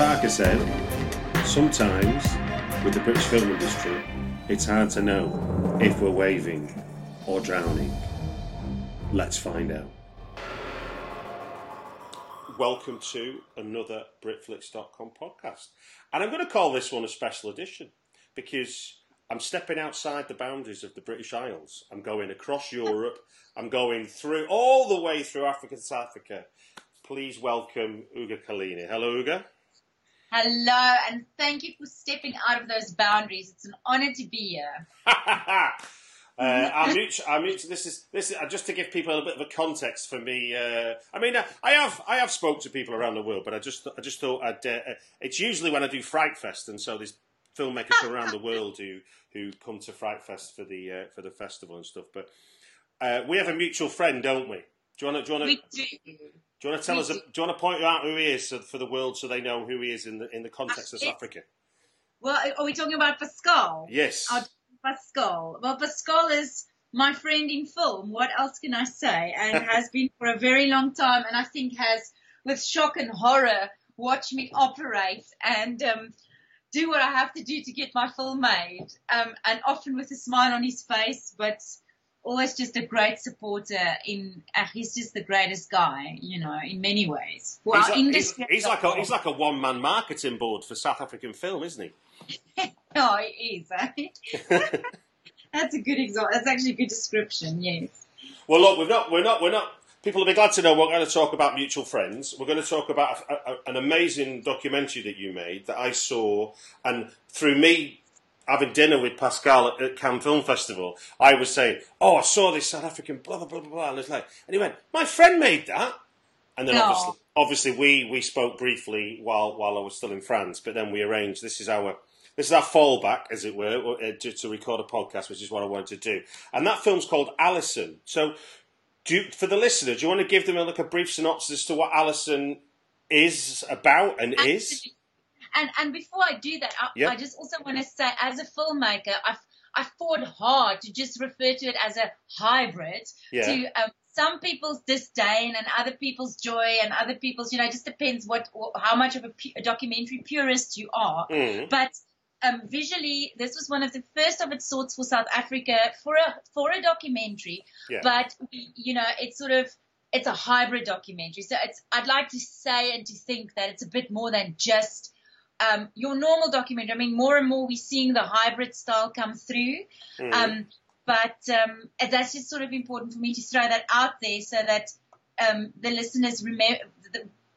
Parker said, Sometimes, with the British film industry, it's hard to know if we're waving or drowning. Let's find out. Welcome to another Britflicks.com podcast. And I'm going to call this one a special edition because I'm stepping outside the boundaries of the British Isles. I'm going across Europe. I'm going through all the way through Africa South Africa. Please welcome Uga Carlini. Hello, Uga. Hello, and thank you for stepping out of those boundaries. It's an honor to be here. uh, our mutual, our mutual, this is this is uh, just to give people a bit of a context for me. Uh, I mean, uh, I have I have spoke to people around the world, but I just I just thought I'd. Uh, it's usually when I do Fright Fest, and so there's filmmakers from around the world who who come to Fright Fest for the uh, for the festival and stuff. But uh, we have a mutual friend, don't we? Do you want to? Do you want We to? Do. You want to tell We us? A, do. do you want to point out who he is for the world, so they know who he is in the in the context of South Africa? Well, are we talking about Pascal? Yes. Our Pascal. Well, Pascal is my friend in film. What else can I say? And has been for a very long time, and I think has, with shock and horror, watched me operate and um, do what I have to do to get my film made. Um, and often with a smile on his face, but always just a great supporter. In uh, he's just the greatest guy, you know, in many ways. For He's like, he's, industry he's as a like a he's like a one man marketing board for South African film, isn't he? Oh, it is. Eh? That's a good example. That's actually a good description. Yes. Well, look, we're not, we're not, we're not. People will be glad to know we're going to talk about mutual friends. We're going to talk about a, a, an amazing documentary that you made that I saw, and through me having dinner with Pascal at, at Cannes Film Festival, I was saying, "Oh, I saw this South African blah blah blah blah,", blah. and it's like, and he went, "My friend made that," and then No. obviously, obviously, we we spoke briefly while while I was still in France, but then we arranged. This is our this is our fallback, as it were, uh, to, to record a podcast, which is what I wanted to do. And that film's called Alison. So, do you, for the listener, do you want to give them a, like a brief synopsis as to what Alison is about and is? And and before I do that, I, Yeah. I just also want to say, as a filmmaker, I I fought hard to just refer to it as a hybrid. Yeah. To um, some people's disdain and other people's joy and other people's, you know, it just depends what how much of a, pu- a documentary purist you are. Mm. But um, visually, this was one of the first of its sorts for South Africa for a for a documentary. Yeah. But you know, it's sort of it's a hybrid documentary. So it's I'd like to say and to think that it's a bit more than just um, your normal documentary. I mean, more and more we're seeing the hybrid style come through. Mm. Um, but um, that's just sort of important for me to throw that out there so that um, the listeners remember.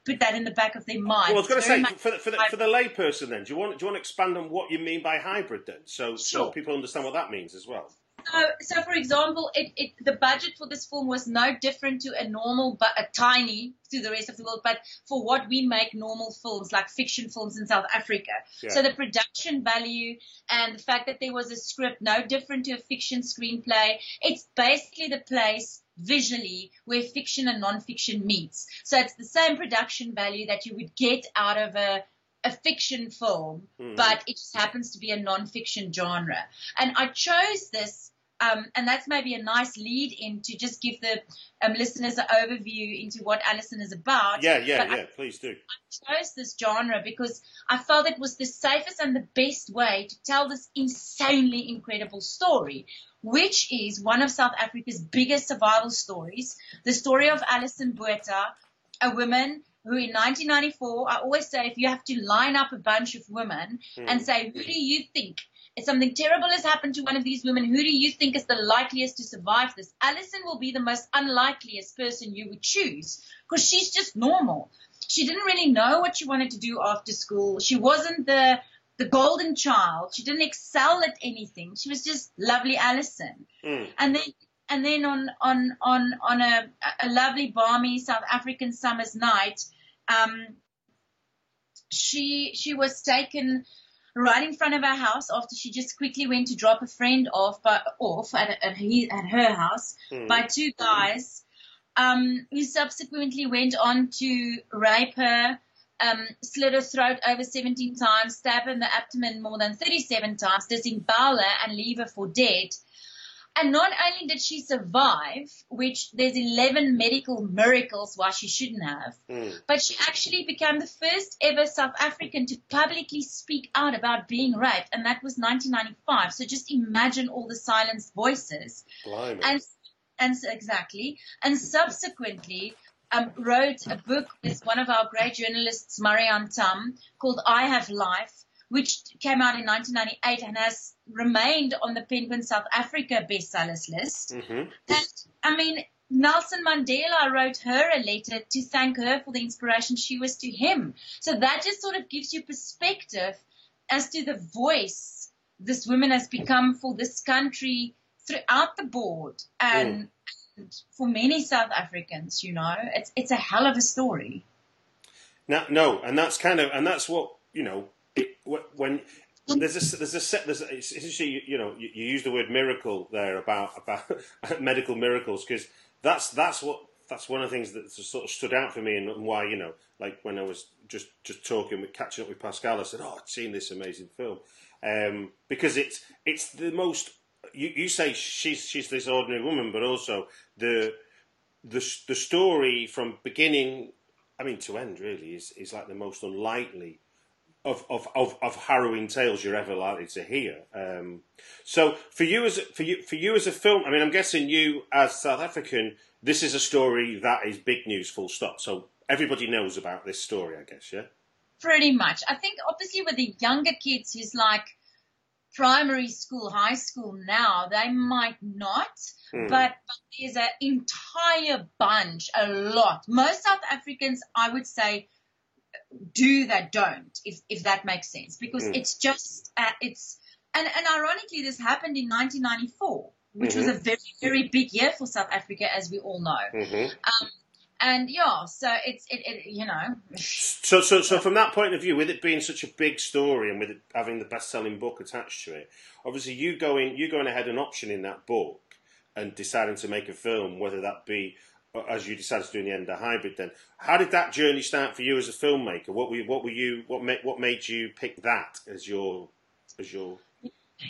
Put that in the back of their mind. well, I was going to say for the, for the, for the layperson, then, do you want do you want to expand on what you mean by hybrid, then, so so people understand what that means as well? So, so for example, it, it, the budget for this film was no different to a normal, but a tiny to the rest of the world. But for what we make normal films, like fiction films in South Africa, Yeah. so the production value and the fact that there was a script no different to a fiction screenplay, it's basically the place visually where fiction and non-fiction meets. So it's the same production value that you would get out of a a fiction film, Mhm. but it just happens to be a non-fiction genre. And I chose this um, and that's maybe a nice lead in to just give the um, listeners an overview into what Alison is about. Yeah, yeah, But yeah. Please do. I chose this genre because I felt it was the safest and the best way to tell this insanely incredible story, which is one of South Africa's biggest survival stories, the story of Alison Botha, a woman who in 1994, I always say if you have to line up a bunch of women and say, who do you think if something terrible has happened to one of these women, who do you think is the likeliest to survive this? Alison will be the most unlikeliest person you would choose because she's just normal. She didn't really know what she wanted to do after school. She wasn't the the golden child. She didn't excel at anything. She was just lovely Alison. Mm. And then and then on on on on a, a lovely balmy South African summer's night, um, she she was taken right in front of our house after she just quickly went to drop a friend off but off at at, he, at her house Mm. by two guys um, who subsequently went on to rape her. Um, slit her throat over 17 times, stab her in the abdomen more than 37 times, disembowel her and leave her for dead. And not only did she survive, which there's 11 medical miracles why she shouldn't have, Mm. but she actually became the first ever South African to publicly speak out about being raped, and that was 1995. So just imagine all the silenced voices. Blimey. And, and so- exactly. And subsequently, um, wrote a book with one of our great journalists, Marianne Thamm, called I Have Life, which came out in 1998 and has remained on the Penguin South Africa bestsellers list. Mhm. And I mean, Nelson Mandela wrote her a letter to thank her for the inspiration she was to him. So that just sort of gives you perspective as to the voice this woman has become for this country throughout the board and, and for many South Africans, you know, it's, it's a hell of a story. No, no, and that's kind of, and that's what you know. It, when there's a there's a set there's a, it's essentially you know you, you use the word miracle there about about medical miracles because that's that's what that's one of the things that sort of stood out for me and why you know like when I was just just talking with catching up with Pascal I said oh I'd seen this amazing film. Um, because it's it's the most you, you say she's she's this ordinary woman but also the the the story from beginning I mean to end really is is like the most unlikely of, of, of, of harrowing tales you're ever likely to hear. Um, so for you as a, for you for you as a film, I mean, I'm guessing you as South African, this is a story that is big news. Full stop. So everybody knows about this story, I guess. Yeah. Pretty much. I think obviously with the younger kids who's like primary school, high school now, they might not, Hmm. but, but there's an entire bunch, a lot. Most South Africans, I would say, do that don't, if, if that makes sense, because Mm. it's just, uh, it's, and, and ironically, this happened in 1994, which was Mhm. a very, very big year for South Africa, as we all know. hmm And yeah, so it's, it, it you know, So, so, so from that point of view, with it being such a big story and with it having the best-selling book attached to it, obviously you going you going ahead and optioning that book and deciding to make a film, whether that be as you decided to do in the end a hybrid. Then, how did that journey start for you as a filmmaker? What were you, what were you what made what made you pick that as your as your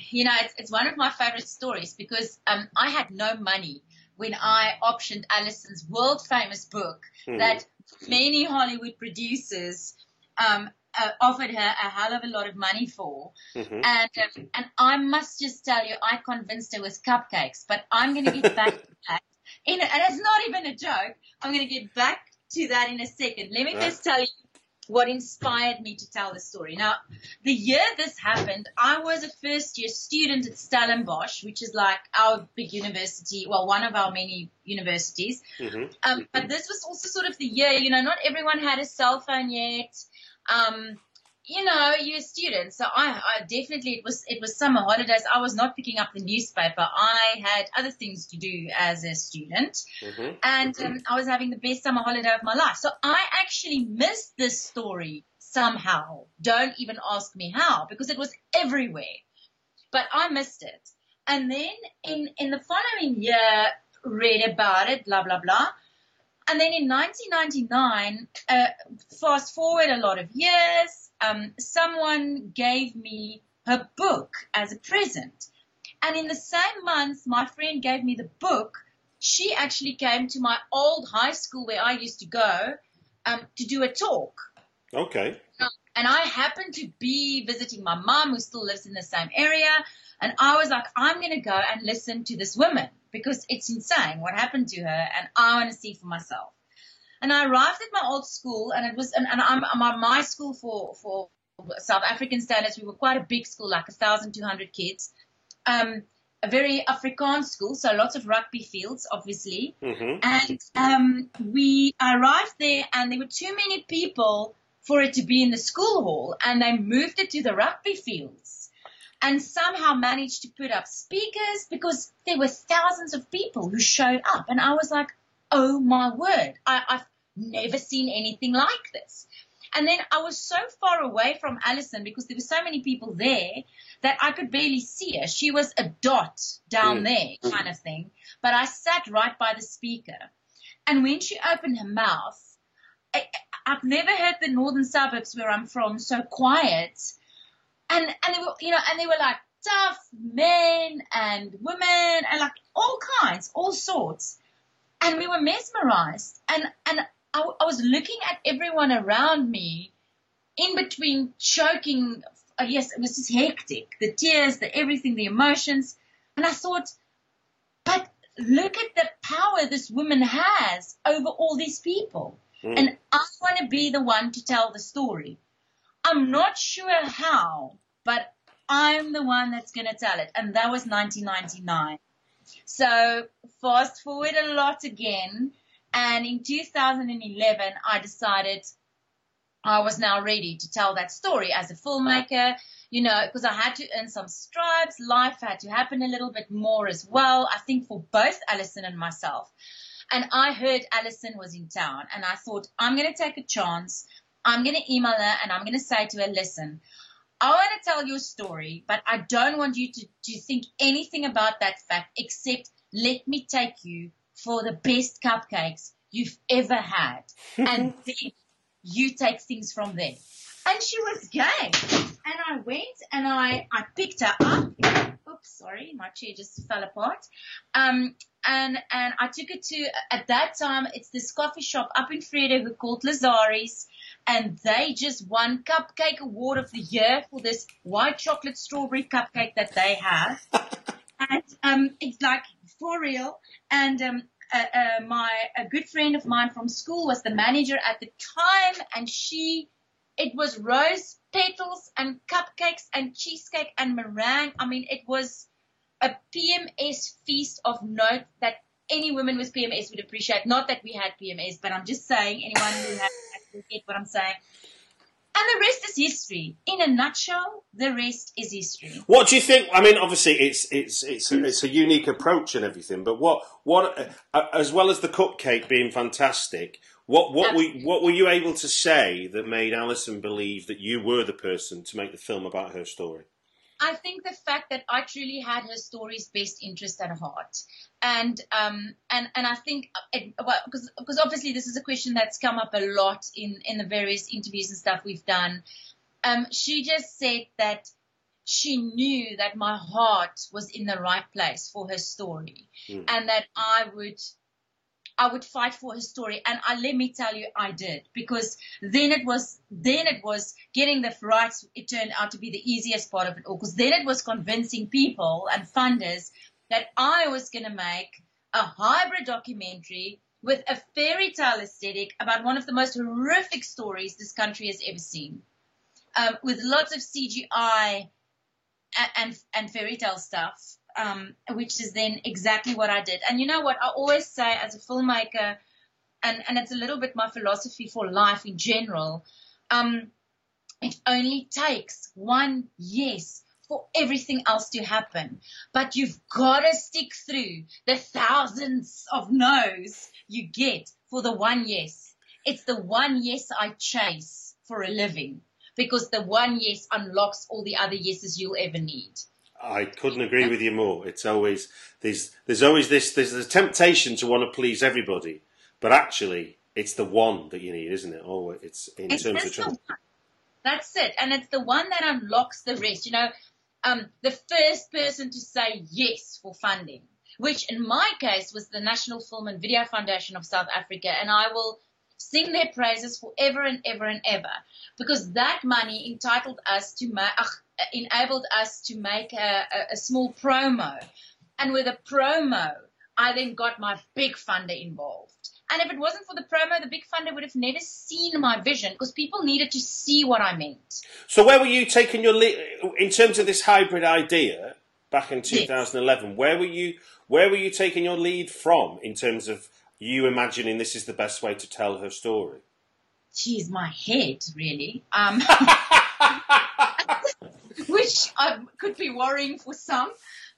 you know, it's, it's one of my favorite stories because um, I had no money when I optioned Alison's world famous book Hmm. that many Hollywood producers um, uh, offered her a hell of a lot of money for. Mhm. And um, and I must just tell you, I convinced her with cupcakes. But I'm going to get back to that. In a, and it's not even a joke. I'm going to get back to that in a second. Let me Right. just tell you what inspired me to tell the story. Now, the year this happened, I was a first year student at Stellenbosch, which is like our big university, well, one of our many universities. Mhm. Um, but this was also sort of the year, you know, not everyone had a cell phone yet. Um, you know, you're a student, so I, I definitely it was it was summer holidays. I was not picking up the newspaper. I had other things to do as a student, Mhm. and um, I was having the best summer holiday of my life. So I actually missed this story somehow. Don't even ask me how, because it was everywhere. But I missed it, and then in in the following year, read about it, blah blah blah. And then in 1999, uh, fast forward a lot of years, um, someone gave me her book as a present. And in the same month, my friend gave me the book. She actually came to my old high school where I used to go um, to do a talk. Okay. And I happened to be visiting my mom, who still lives in the same area. And I was like, I'm going to go and listen to this woman because it's insane what happened to her, and I want to see for myself. And I arrived at my old school, and it was, and, and I'm, I'm my school for for South African standards. We were quite a big school, like 1,200 kids. Um, a very Afrikaans school, so lots of rugby fields, obviously. hmm And um, we arrived there, and there were too many people for it to be in the school hall, and they moved it to the rugby fields, and somehow managed to put up speakers because there were thousands of people who showed up, and I was like, "Oh my word! I, I've never seen anything like this." And then I was so far away from Alison because there were so many people there that I could barely see her. She was a dot down Mm. there, kind of thing. But I sat right by the speaker. And when she opened her mouth, I, I've never heard the northern suburbs where I'm from so quiet. And and they were, you know, and they were like tough men and women and like all kinds, all sorts. And we were mesmerized. And and I, I was looking at everyone around me, in between choking. Uh, yes, it was just hectic. The tears, the everything, the emotions. And I thought, but look at the power this woman has over all these people. Mm. And I want to be the one to tell the story. I'm not sure how, but I'm the one that's going to tell it. And that was 1999. So fast forward a lot again. And in 2011, I decided I was now ready to tell that story as a filmmaker, you know, because I had to earn some stripes. Life had to happen a little bit more as well. I think for both Alison and myself. And I heard Alison was in town and I thought, I'm going to take a chance. I'm going to email her and I'm going to say to her, listen, I want to tell your story, but I don't want you to, to think anything about that fact except let me take you for the best cupcakes you've ever had. and then you take things from there. And she was gay. And I went and I, I picked her up. Oops, sorry, my chair just fell apart. Um, and, and I took it to, at that time, it's this coffee shop up in Vredehoek called Lazari's. And they just won Cupcake Award of the Year for this white chocolate strawberry cupcake that they have. and um, it's like for real. And um, uh, uh, my a good friend of mine from school was the manager at the time, and she, it was rose petals and cupcakes and cheesecake and meringue. I mean, it was a PMS feast of note that any woman with PMS would appreciate. Not that we had PMS, but I'm just saying anyone who has will get what I'm saying. And the rest is history. In a nutshell, the rest is history. What do you think? I mean, obviously, it's it's it's a, it's a unique approach and everything. But what what uh, as well as the cupcake being fantastic, what what were what were you able to say that made Alison believe that you were the person to make the film about her story? I think the fact that I truly had her story's best interest at heart, and um and and I think it, well because because obviously this is a question that's come up a lot in in the various interviews and stuff we've done. Um, she just said that she knew that my heart was in the right place for her story, Mm. and that I would. I would fight for her story, and I, let me tell you, I did. Because then it was then it was getting the rights. It turned out to be the easiest part of it all. Because then it was convincing people and funders that I was going to make a hybrid documentary with a fairy tale aesthetic about one of the most horrific stories this country has ever seen, um, with lots of CGI and and, and fairy tale stuff um, which is then exactly what I did. And you know what? I always say as a filmmaker, and, and it's a little bit my philosophy for life in general, um, it only takes one yes for everything else to happen. But you've got to stick through the thousands of no's you get for the one yes. It's the one yes I chase for a living because the one yes unlocks all the other yeses you'll ever need. I couldn't agree with you more. It's always there's there's always this there's a temptation to want to please everybody, but actually it's the one that you need, isn't it? Oh, it's in It's terms of just the one. That's it. And it's the one that unlocks the rest. You know, um, the first person to say yes for funding, which in my case was the National Film and Video Foundation of South Africa, and I will sing their praises forever and ever and ever because that money entitled us to make, uh, enabled us to make a, a, small promo. And with a promo, I then got my big funder involved. And if it wasn't for the promo, the big funder would have never seen my vision because people needed to see what I meant. So where were you taking your lead in terms of this hybrid idea back in 2011? Yes. Where were you? Where were you taking your lead from in terms of you imagining this is the best way to tell her story? Geez, my head, really. Um, which uh, could be worrying for some.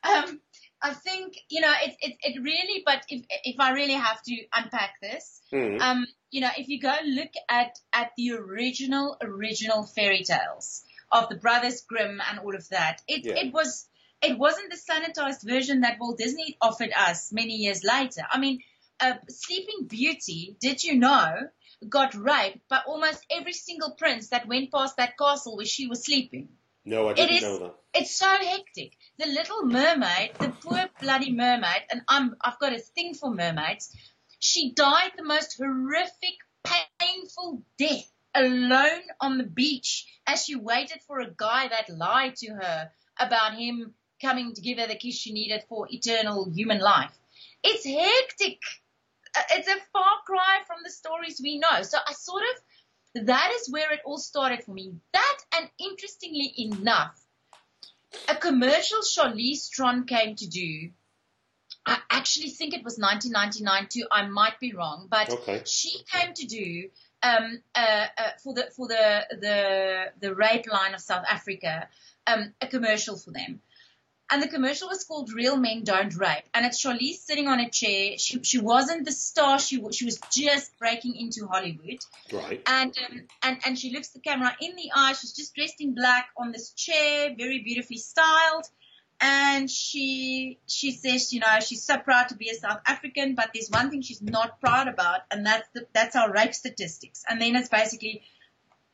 Um, I think you know it, it, it really. But if if I really have to unpack this, mm. um, you know, if you go look at at the original original fairy tales of the Brothers Grimm and all of that, it yeah. it was it wasn't the sanitized version that Walt Disney offered us many years later. I mean, uh, Sleeping Beauty, did you know, got raped by almost every single prince that went past that castle where she was sleeping. No, I didn't is, know that. It's so hectic. The Little Mermaid, the poor bloody mermaid, and I'm I've got a thing for mermaids. She died the most horrific, painful death alone on the beach as she waited for a guy that lied to her about him coming to give her the kiss she needed for eternal human life. It's hectic. Uh, it's a far cry from the stories we know. So I sort of, that is where it all started for me. That, and interestingly enough, a commercial Charlize Theron came to do. I actually think it was 1999 too. I might be wrong, but okay. she came to do um, uh, uh, for the for the the the rape line of South Africa um, a commercial for them. And the commercial was called Real Men Don't Rape. And it's Charlize sitting on a chair. She, she wasn't the star. She, she was just breaking into Hollywood. Right. And, um, and, and she looks the camera in the eye. She's just dressed in black on this chair, very beautifully styled. And she, she says, you know, she's so proud to be a South African, but there's one thing she's not proud about, and that's the, that's our rape statistics. And then it's basically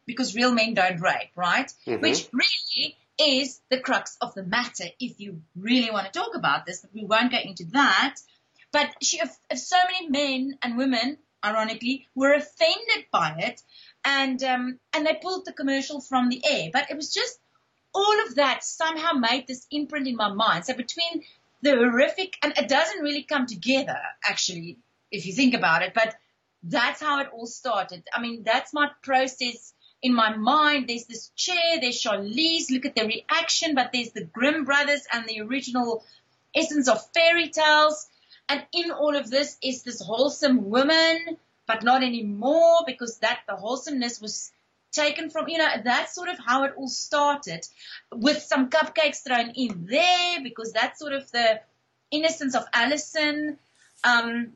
because real men don't rape, right? Mm-hmm. Which really is the crux of the matter if you really want to talk about this, but we won't go into that. But she, so many men and women, ironically, were offended by it, and um, and they pulled the commercial from the air. But it was just all of that somehow made this imprint in my mind. So between the horrific, and it doesn't really come together actually, if you think about it, but that's how it all started. I mean, that's my process in my mind, there's this chair, there's Charlize, look at the reaction, but there's the Grimm brothers and the original essence of fairy tales. And in all of this is this wholesome woman, but not anymore because that the wholesomeness was taken from, you know, that's sort of how it all started with some cupcakes thrown in there because that's sort of the innocence of Alison. Um,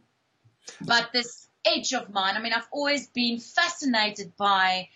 but this edge of mine, I mean, I've always been fascinated by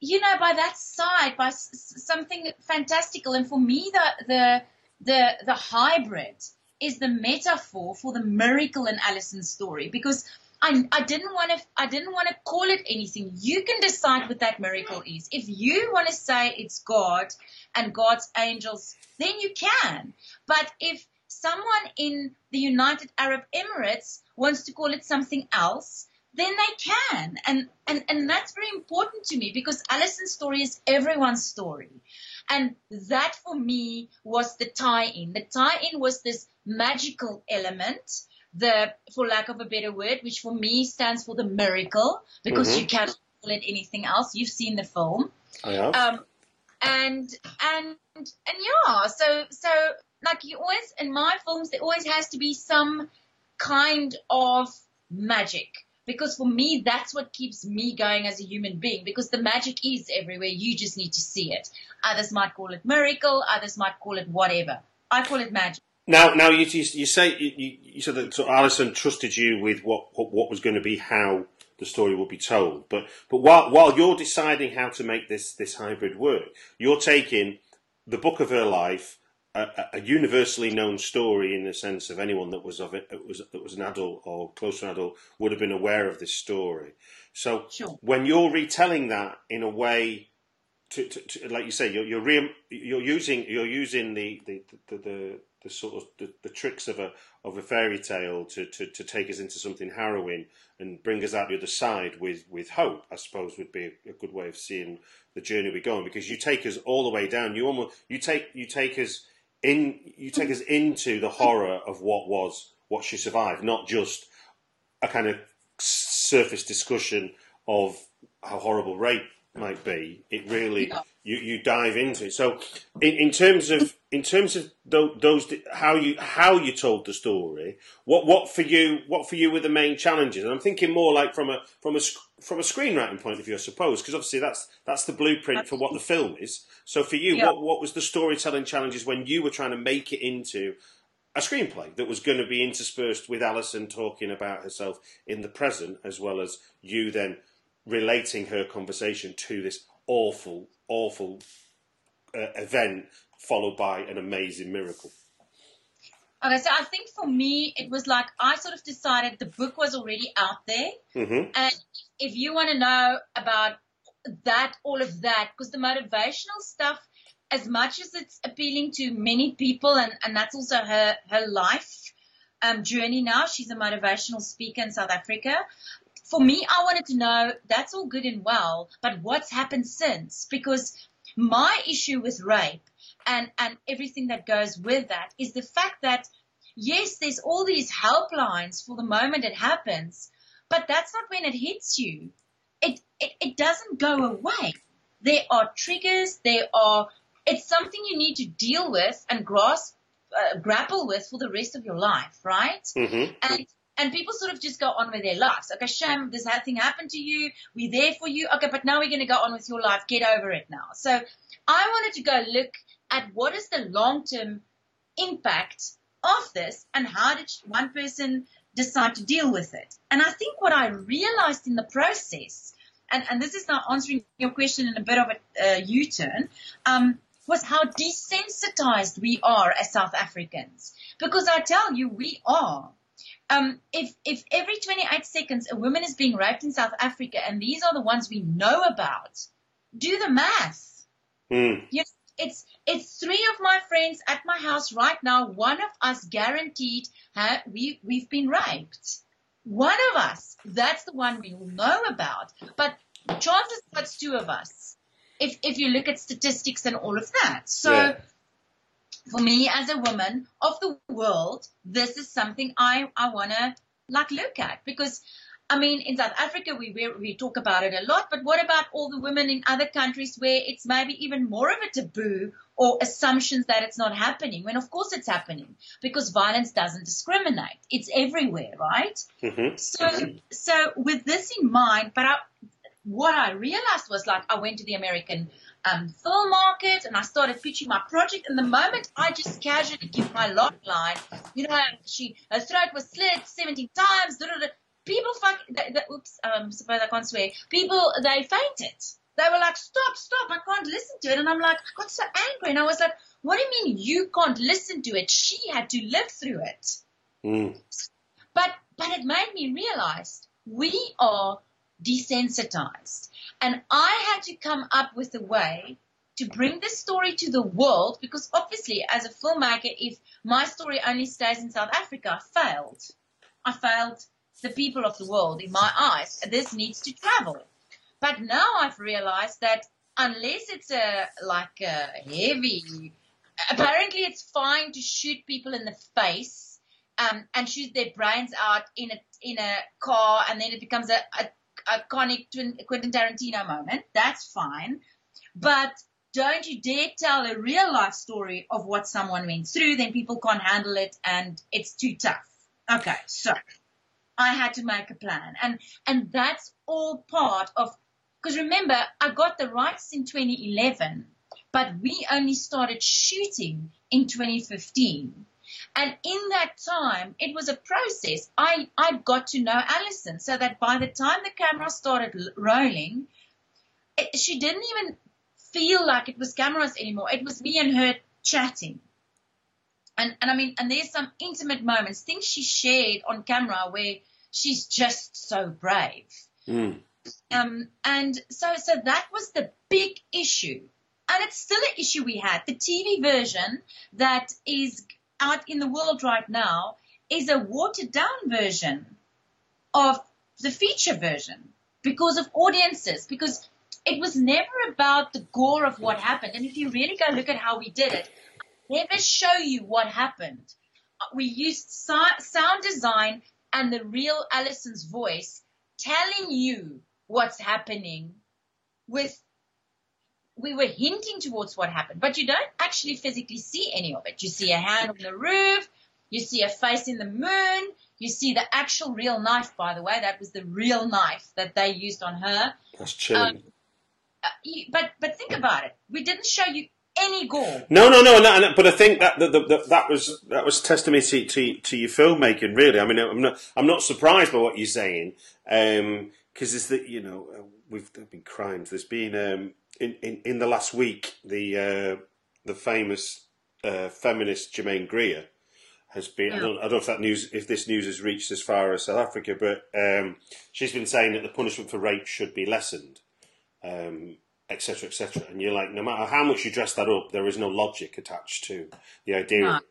you know, by that side, by s- something fantastical. And for me, the, the, the, the hybrid is the metaphor for the miracle in Alison's story because I, I didn't want to, I didn't want to call it anything. You can decide what that miracle is. If you want to say it's God and God's angels, then you can. But if someone in the United Arab Emirates wants to call it something else, then they can. And, and, and that's very important to me because Alison's story is everyone's story. And that for me was the tie-in. The tie-in was this magical element, the, for lack of a better word, which for me stands for the miracle because mm-hmm. you can't call it anything else. You've seen the film. I have. Um, and, and, and yeah, so, so like you always, in my films, there always has to be some kind of magic because for me, that's what keeps me going as a human being because the magic is everywhere. You just need to see it. Others might call it miracle. Others might call it whatever. I call it magic. Now, now you, you, say you, you said that so Alison trusted you with what, what, what was going to be how the story will be told. But but while while you're deciding how to make this this hybrid work, you're taking the book of her life a, a, universally known story in the sense of anyone that was of it, it was that was an adult or close to an adult would have been aware of this story. So sure. when you're retelling that in a way to, to, to, like you say, you're you're, re- you're using you're using the the, the, the, the sort of the, the, tricks of a of a fairy tale to, to, to take us into something harrowing and bring us out the other side with, with hope. I suppose would be a, a good way of seeing the journey we're going because you take us all the way down. You almost you take you take us in you take us into the horror of what was what she survived, not just a kind of surface discussion of how horrible rape might be. It really yeah. You, you dive into it. So in, in terms of in terms of those how you how you told the story, what what for you what for you were the main challenges? And I'm thinking more like from a from a from a screenwriting point of view, I suppose, because obviously that's that's the blueprint for what the film is. So for you, yeah. what what was the storytelling challenges when you were trying to make it into a screenplay that was going to be interspersed with Alison talking about herself in the present, as well as you then relating her conversation to this awful, awful uh, event followed by an amazing miracle. Okay, so I think for me, it was like I sort of decided the book was already out there. Mm-hmm. And if you want to know about that, all of that, because the motivational stuff, as much as it's appealing to many people, and, and that's also her, her life um, journey now, she's a motivational speaker in South Africa for me, I wanted to know that's all good and well, but what's happened since? Because my issue with rape and, and everything that goes with that is the fact that yes, there's all these helplines for the moment it happens, but that's not when it hits you. It, it, it doesn't go away. There are triggers. There are, it's something you need to deal with and grasp, uh, grapple with for the rest of your life, right? Mm-hmm. And and people sort of just go on with their lives. Okay, Sham, this thing happened to you. We're there for you. Okay, but now we're going to go on with your life. Get over it now. So I wanted to go look at what is the long-term impact of this and how did one person decide to deal with it. And I think what I realized in the process, and, and this is now answering your question in a bit of a uh, U-turn, um, was how desensitized we are as South Africans. Because I tell you, we are um, if if every 28 seconds a woman is being raped in South Africa, and these are the ones we know about, do the math. Mm. Yes, it's it's three of my friends at my house right now. One of us guaranteed ha- we we've been raped. One of us, that's the one we will know about. But chances are it's two of us. If if you look at statistics and all of that, so. Yeah for me as a woman of the world, this is something I, I want to like look at because I mean, in South Africa, we, we, we talk about it a lot, but what about all the women in other countries where it's maybe even more of a taboo or assumptions that it's not happening when of course it's happening because violence doesn't discriminate. It's everywhere, right? Mm-hmm. So, so with this in mind, but I, what I realized was like I went to the American um, film market and I started pitching my project. And the moment I just casually give my log line, you know, she, her throat was slit 17 times, people fuck, they, they, oops, um, suppose I can't swear. People, they fainted. They were like, stop, stop, I can't listen to it. And I'm like, I got so angry. And I was like, what do you mean you can't listen to it? She had to live through it. Mm. But, but it made me realize we are desensitized. And I had to come up with a way to bring this story to the world because obviously as a filmmaker, if my story only stays in South Africa, I failed. I failed the people of the world in my eyes. This needs to travel. But now I've realized that unless it's a, like a heavy, apparently it's fine to shoot people in the face, um, and shoot their brains out in a, in a car and then it becomes a, a iconic Quentin Tarantino moment. That's fine. But don't you dare tell a real life story of what someone went through, then people can't handle it and it's too tough. Okay, so I had to make a plan. And, and that's all part of, because remember, I got the rights in 2011, but we only started shooting in 2015. And in that time, it was a process. I, I got to know Alison so that by the time the camera started rolling, it, she didn't even feel like it was cameras anymore. It was me and her chatting. And, and I mean, and there's some intimate moments, things she shared on camera where she's just so brave. Mm. Um, and so, so that was the big issue. And it's still an issue we had. The TV version that is out in the world right now is a watered down version of the feature version because of audiences, because it was never about the gore of what happened. And if you really go look at how we did it, never show you what happened. We used sound design and the real Alison's voice telling you what's happening with we were hinting towards what happened, but you don't actually physically see any of it. You see a hand on the roof, you see a face in the moon, you see the actual real knife, by the way. That was the real knife that they used on her. That's chilling. Um, uh, but but think about it. We didn't show you any gore. No, no, no, no. But I think that that, that, that was that was testimony to, to, to your filmmaking. Really, I mean, I'm not I'm not surprised by what you're saying because um, it's that you know we've been crimes. There's been um, in, in in the last week the uh, the famous uh, feminist Germaine Greer has been. Yeah. I, don't, I, don't, know if that news, if this news has reached as far as South Africa, but um, she's been saying that the punishment for rape should be lessened. Um, etc., etc. And you're like, no matter how much you dress that up, there is no logic attached to the idea. No. Of,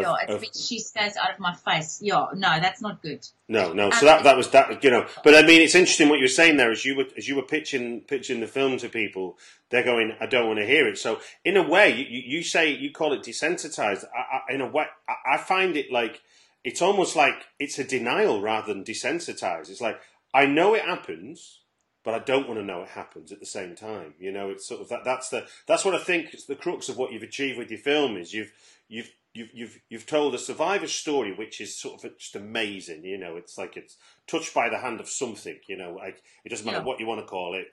yeah, of, she stares out of my face. Yeah, no, that's not good. No, no. So um, that that was that. You know, but I mean, it's interesting what you were saying there. As you were as you were pitching pitching the film to people, they're going, I don't want to hear it. So in a way, you, you say you call it desensitized. I, I, in a way, I, I find it like it's almost like it's a denial rather than desensitized. It's like I know it happens but I don't want to know it happens at the same time. You know, it's sort of that. That's the that's what I think is the crux of what you've achieved with your film is you've you've you've you've you've told a survivor story which is sort of just amazing. You know, it's like it's touched by the hand of something. You know, like it doesn't matter yeah. what you want to call it,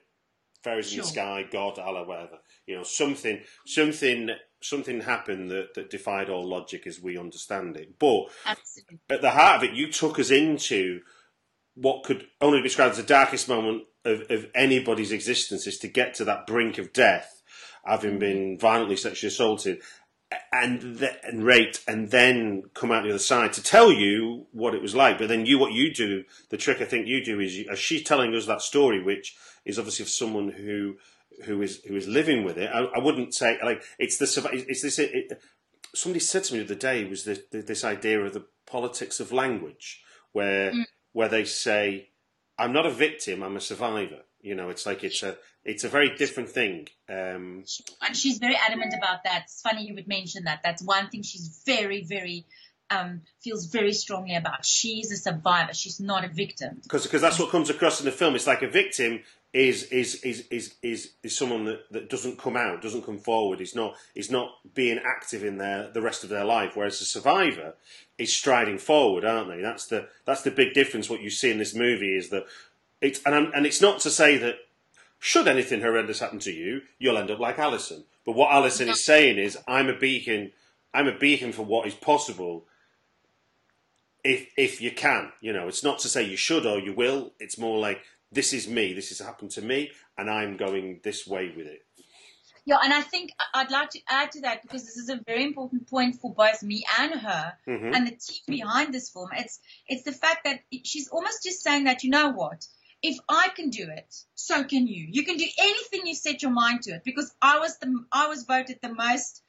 fairies sure. in the sky, God, Allah, whatever. You know, something something something happened that, that defied all logic as we understand it. But Absolutely. at the heart of it, you took us into what could only be described as the darkest moment of, of anybody's existence is to get to that brink of death, having mm-hmm. been violently sexually assaulted and, th- and raped, and then come out the other side to tell you what it was like. But then you, what you do, the trick I think you do is, you, she's telling us that story, which is obviously of someone who who is who is living with it. I, I wouldn't say like it's the it's this. It, somebody said to me the other day was this, this idea of the politics of language, where mm. where they say I'm not a victim. I'm a survivor. You know, it's like it's a it's a very different thing. Um, and she's very adamant about that. It's funny you would mention that. That's one thing she's very very um, feels very strongly about. She's a survivor. She's not a victim. Because because that's what comes across in the film. It's like a victim is is is is is, is someone that, that doesn't come out, doesn't come forward. Is not is not being active in their the rest of their life. Whereas a survivor is striding forward, aren't they? That's the that's the big difference. What you see in this movie is that it's and I'm, and it's not to say that should anything horrendous happen to you, you'll end up like Alison. But what Alison is saying is, I'm a beacon. I'm a beacon for what is possible if if you can. You know, it's not to say you should or you will. It's more like this is me. This has happened to me, and I'm going this way with it. Yeah, and I think I'd like to add to that because this is a very important point for both me and her mm-hmm. and the team behind this film. It's it's the fact that she's almost just saying that you know what, if I can do it, so can you. You can do anything you set your mind to it because I was the I was voted the most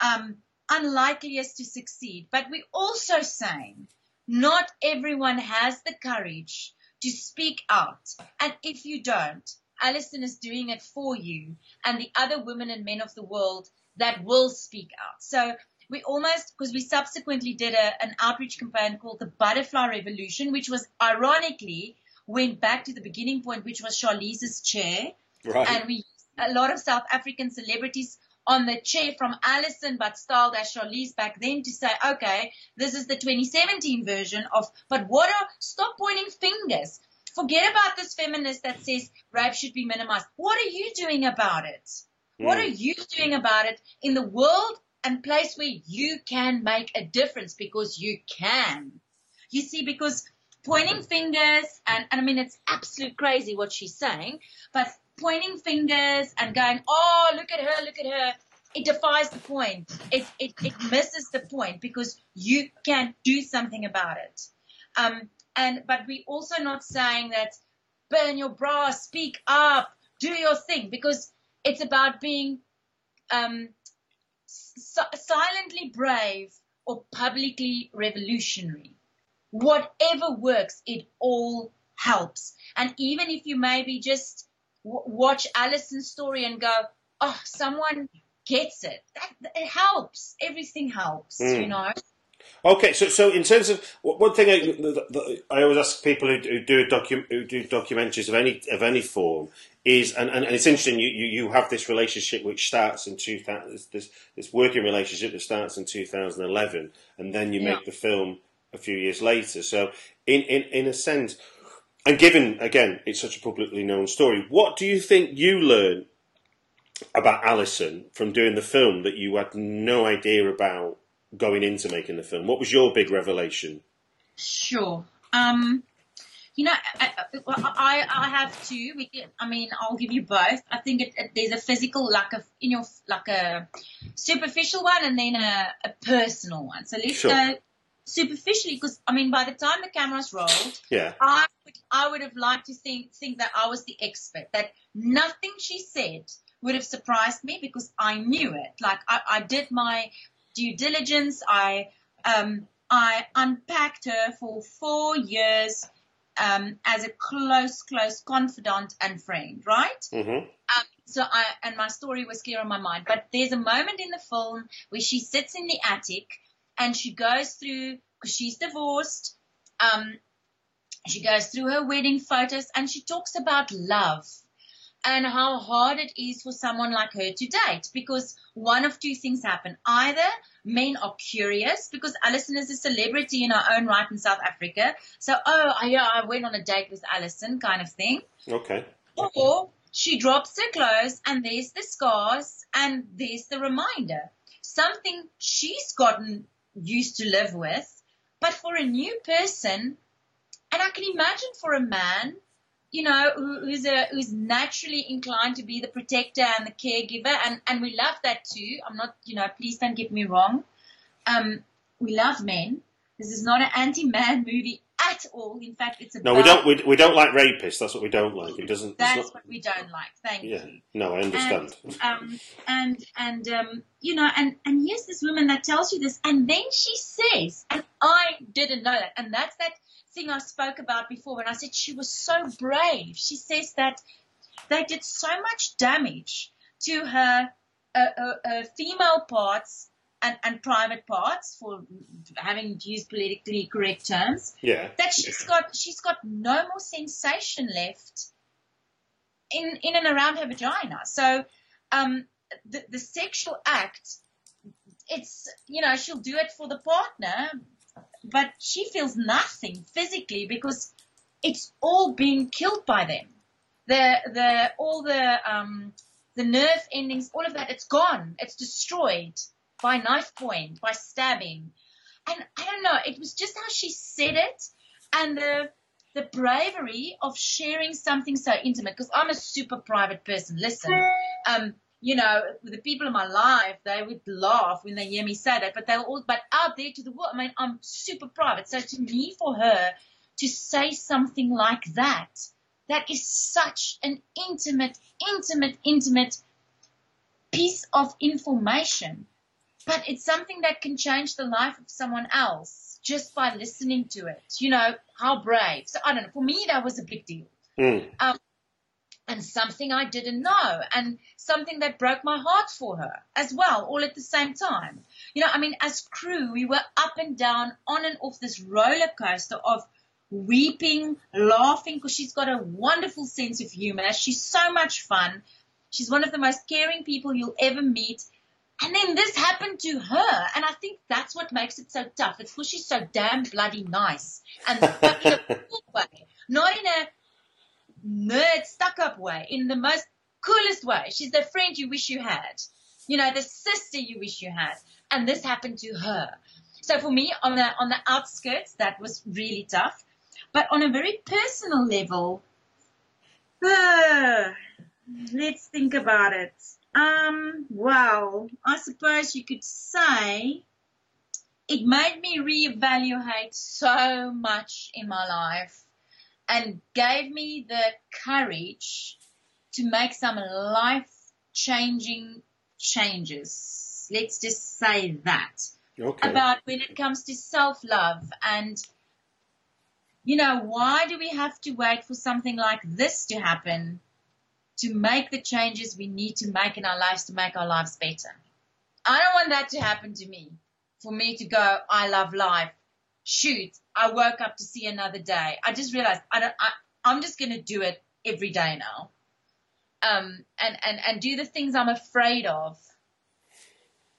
um, unlikeliest to succeed. But we're also saying not everyone has the courage to speak out, and if you don't, Alison is doing it for you and the other women and men of the world that will speak out. So we almost, because we subsequently did a, an outreach campaign called the Butterfly Revolution, which was ironically went back to the beginning point, which was Charlize's chair. Right. And we, used a lot of South African celebrities on the chair from Alison, but styled as Charlize back then to say, okay, this is the 2017 version of, but what are, stop pointing fingers. Forget about this feminist that says rape should be minimized. What are you doing about it? Mm. What are you doing about it in the world and place where you can make a difference because you can? You see, because pointing fingers and, and I mean, it's absolute crazy what she's saying, but pointing fingers and going, oh, look at her, look at her. It defies the point. It, it, it misses the point because you can do something about it. Um, and, but we also not saying that burn your bra, speak up, do your thing, because it's about being um, si- silently brave or publicly revolutionary. Whatever works, it all helps. And even if you maybe just w- watch Alison's story and go, oh, someone gets it, that, it helps. Everything helps, Mm. you know. Okay, so so in terms of one thing, I, I always ask people who, who do a docu, who do documentaries of any of any form is, and, and, and it's interesting. You, you, you have this relationship which starts in two thousand, this, this this working relationship that starts in two thousand eleven, and then you Yeah. make the film a few years later. So in in in a sense, and given again, it's such a publicly known story. What do you think you learned about Alison from doing the film that you had no idea about going into making the film? What was your big revelation? Sure. Um, you know, I, I, I have two. We, can- I mean, I'll give you both. I think it, it, there's a physical, like a, in your, like a superficial one, and then a, a personal one. So let's Sure. go superficially, because I mean, by the time the cameras rolled, Yeah. I would, I would have liked to think think that I was the expert. That nothing she said would have surprised me because I knew it. Like I, I did my due diligence. I um, I unpacked her for four years um, as a close, close confidant and friend. Right. hmm Um, so I and my story was clear on my mind. But there's a moment in the film where she sits in the attic and she goes through because she's divorced. Um, she goes through her wedding photos and she talks about love and how hard it is for someone like her to date because one of two things happen. Either men are curious because Alison is a celebrity in her own right in South Africa. So, oh, I- yeah, I went on a date with Alison kind of thing. Okay. Or she drops her clothes and there's the scars and there's the reminder. Something she's gotten used to live with, but for a new person, and I can imagine for a man, you know, who, who's a who's naturally inclined to be the protector and the caregiver, and and we love that too. I'm not, you know, please don't get me wrong. Um, we love men. This is not an anti-man movie at all. In fact, it's about No, we don't. We, we don't like rapists. That's what we don't like. It doesn't. that's not- what we don't like. Thank yeah. you. No, I understand. And, um, and and um, you know, and and here's this woman that tells you this, and then she says, and I didn't know that, and that's that thing I spoke about before when I said she was so brave. She says that they did so much damage to her uh, uh, uh, female parts. And, and private parts, for having used politically correct terms, yeah. that she's got she's got no more sensation left in in and around her vagina. So um, the the sexual act, it's you know she'll do it for the partner, but she feels nothing physically because it's all being killed by them. The the all the um, the nerve endings, all of that, it's gone. It's destroyed by knife point, by stabbing and I don't know, it was just how she said it and the the bravery of sharing something so intimate because I'm a super private person. Listen, um, you know, the people in my life, they would laugh when they hear me say that, but they'll all, but out there to the world, I mean, I'm super private. So to me, for her to say something like that, that is such an intimate, intimate, intimate piece of information but it's something that can change the life of someone else just by listening to it. You know, how brave. So I don't know. For me, that was a big deal. Mm. Um, and something I didn't know and something that broke my heart for her as well, all at the same time. You know, I mean, as crew, we were up and down, on and off this roller coaster of weeping, laughing, because she's got a wonderful sense of humor. She's so much fun. She's one of the most caring people you'll ever meet. And then this happened to her, and I think that's what makes it so tough. It's because she's so damn bloody nice, and but in a cool way, not in a nerd stuck-up way, in the most coolest way. She's the friend you wish you had, you know, the sister you wish you had, and this happened to her. So for me, on the on the outskirts, that was really tough, but on a very personal level, uh, let's think about it. Um, well, I suppose you could say it made me reevaluate so much in my life. and gave me the courage to make some life changing changes. Let's just say that. Okay. About when it comes to self love and you know, why do we have to wait for something like this to happen to make the changes we need to make in our lives to make our lives better? I don't want that to happen to me. For me to go, I love life. Shoot, I woke up to see another day. I just realized I don't, I, I'm just going to do it every day now. Um, and, and, and do the things I'm afraid of.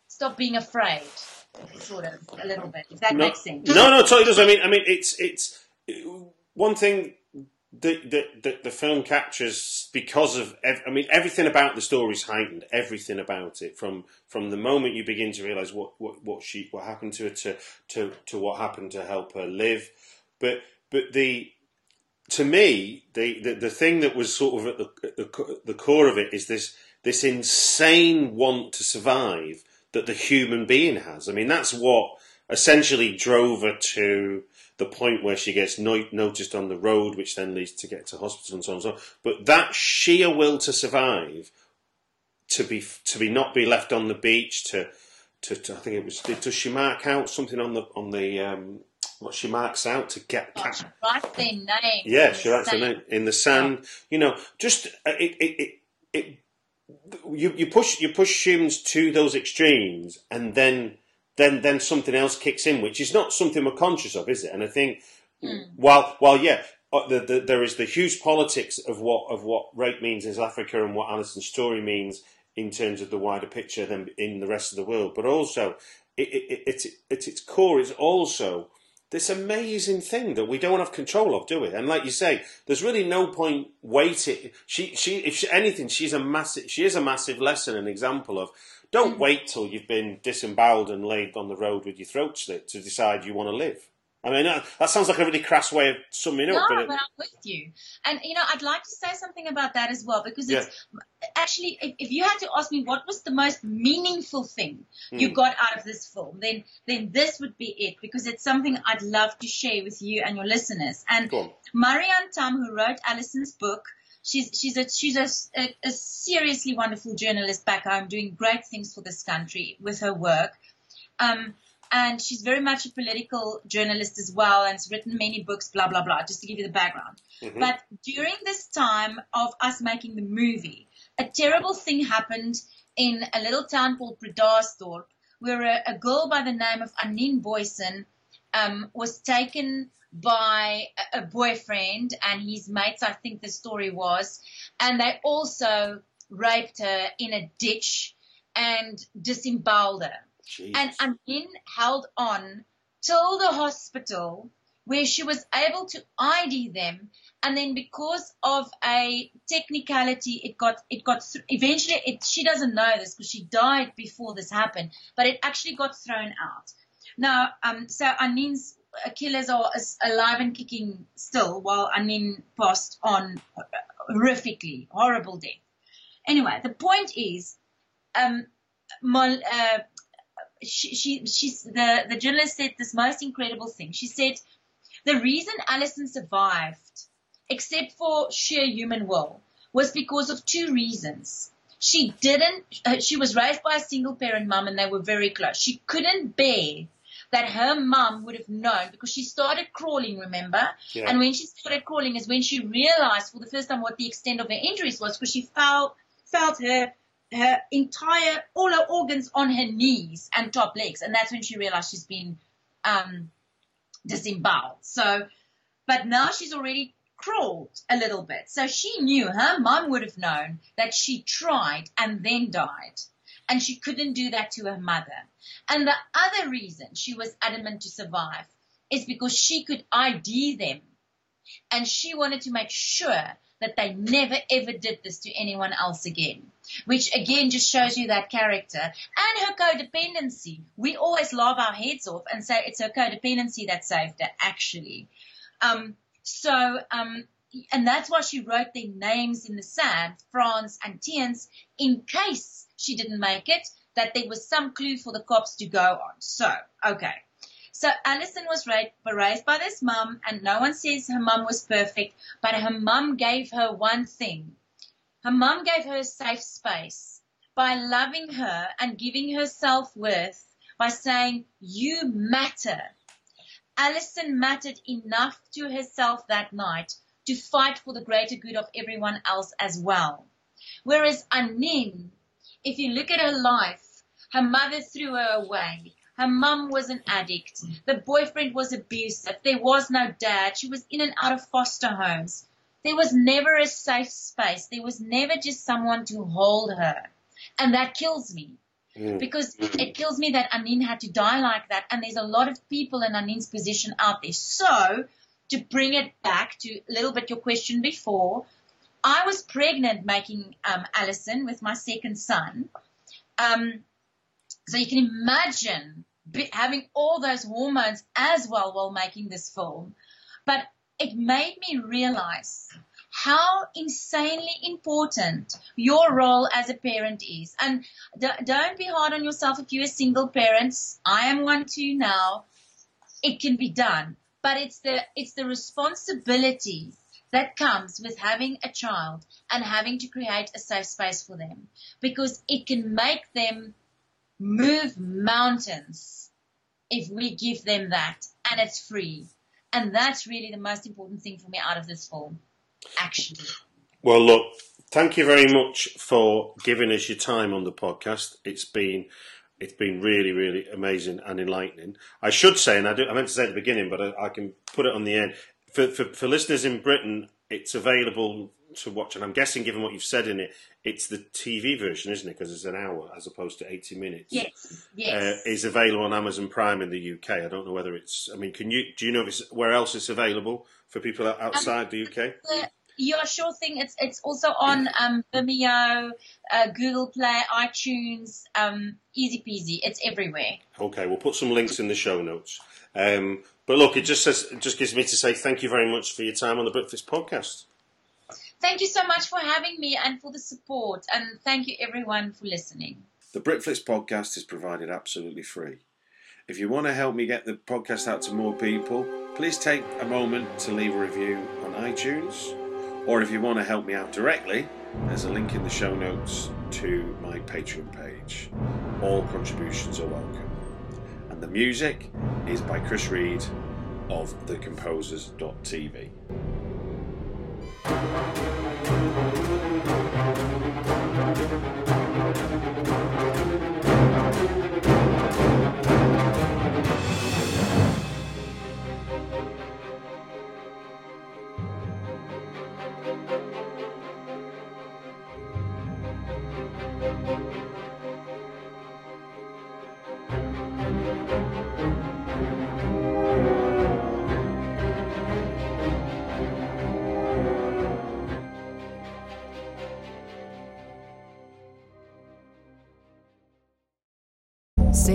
Stop being afraid, sort of, a little bit, if that no, makes sense. No, no, totally does. I mean, I mean, it's it's one thing that the, the, the film captures because of. ev- I mean, everything about the story is heightened. Everything about it, from from the moment you begin to realize what, what, what she what happened to her to, to to what happened to help her live, but but the to me the, the, the thing that was sort of at the, at the the core of it is this this insane want to survive that the human being has. I mean, that's what essentially drove her to the point where she gets no- noticed on the road, which then leads to get to hospital and so on and so on. But that sheer will to survive, to be to be not be left on the beach, to to, to I think it was does she mark out something on the on the um, what she marks out to get Gosh, write their name. yeah, she writes her name in the sand. You know, just uh, it, it, it, it you, you push you push humans to those extremes, and then then then something else kicks in, which is not something we're conscious of, is it? And I think while while yeah. uh, The, the, there is the huge politics of what of what rape means in South Africa and what Alison's story means in terms of the wider picture than in the rest of the world. But also, it, it, it, it's at its core is also this amazing thing that we don't have control of, do we? And like you say, there's really no point waiting. She, she, if she, anything, she's a massive. She is a massive lesson, an example of. Don't hmm. wait till you've been disemboweled and laid on the road with your throat slit to decide you want to live. I mean, that, sounds like a really crass way of summing No, up, but but I'm with you. And, you know, I'd like to say something about that as well because it's actually, if, if you had to ask me what was the most meaningful thing you hmm. got out of this film, then, then this would be it because it's something I'd love to share with you and your listeners. And. Marianne Thamm, who wrote Alison's book, she's, she's a, she's a, a, a seriously wonderful journalist back home doing great things for this country with her work. Um, and she's very much a political journalist as well and has written many books, blah, blah, blah, just to give you the background. But during this time of us making the movie, a terrible thing happened in a little town called Bredasdorp where a, a girl by the name of Anene Booysen um, was taken by a, a boyfriend and his mates, I think the story was, and they also raped her in a ditch and disemboweled her. Jeez. And Amin held on till the hospital where she was able to ID them. And then because of a technicality, it got, it got, th- eventually it, she doesn't know this because she died before this happened, but it actually got thrown out. Now, um, so Anene's killers are alive and kicking still while Anene passed on horrifically, horrible death. Anyway, the point is, um, Mol, uh, she, she, she's the, the journalist said this most incredible thing. She said, the reason Alison survived, except for sheer human will, was because of two reasons. She didn't, uh, she was raised by a single parent mum and they were very close. She couldn't bear that her mum would have known because she started crawling, remember? Yeah. And when she started crawling is when she realized for the first time what the extent of her injuries was because she felt, felt her her entire all her organs on her knees and top legs, and that's when she realized she's been um, disemboweled. So, but now she's already crawled a little bit, so she knew her mum would have known that she tried and then died, and she couldn't do that to her mother. And the other reason she was adamant to survive is because she could ID them, and she wanted to make sure that they never ever did this to anyone else again. Which again just shows you that character and her codependency. We always laugh our heads off and say it's her codependency that saved her, actually. Um, so, um, and that's why she wrote their names in the sand, Franz and Theuns, in case she didn't make it, that there was some clue for the cops to go on. So, okay. So Alison was raised, by this mum, and no one says her mum was perfect, but her mum gave her one thing. Her mum gave her a safe space by loving her and giving her self worth by saying, You matter. Alison mattered enough to herself that night to fight for the greater good of everyone else as well. Whereas Anene, if you look at her life, her mother threw her away. Her mum was an addict. The boyfriend was abusive. There was no dad. She was in and out of foster homes. There was never a safe space. There was never just someone to hold her. And that kills me. Mm. Because it kills me that Anene had to die like that. And there's a lot of people in Anene's position out there. So, to bring it back to a little bit your question before, I was pregnant making um, Alison with my second son. Um, so you can imagine having all those hormones as well while making this film. But it made me realize how insanely important your role as a parent is. And don't be hard on yourself if you're a single parent. I am one too now. It can be done, but it's the it's the responsibility that comes with having a child and having to create a safe space for them because it can make them move mountains if we give them that and it's free. And that's really the most important thing for me out of this film, actually. Well, look, thank you very much for giving us your time on the podcast. It's been it's been really, really amazing and enlightening. I should say, and I, do, I meant to say at the beginning, but I, I can put it on the end. For, for, for listeners in Britain, it's available to watch, and I'm guessing, given what you've said in it, it's the TV version, isn't it? Because it's an hour as opposed to 80 minutes. Yes, yes. Uh, is available on Amazon Prime in the UK. I don't know whether it's. I mean, can you do you know if it's where else it's available for people outside the UK? Uh, yeah, sure thing. It's it's also on um, Vimeo, uh, Google Play, iTunes, um, easy peasy. It's everywhere. Okay, we'll put some links in the show notes. Um, but look, it just says it just gives me to say thank you very much for your time on the Britflicks podcast. Thank you so much for having me and for the support, and thank you everyone for listening. The Britflicks podcast is provided absolutely free. If you want to help me get the podcast out to more people, please take a moment to leave a review on iTunes. Or if you want to help me out directly, there's a link in the show notes to my Patreon page. All contributions are welcome. And the music is by Chris Read of thecomposers.tv.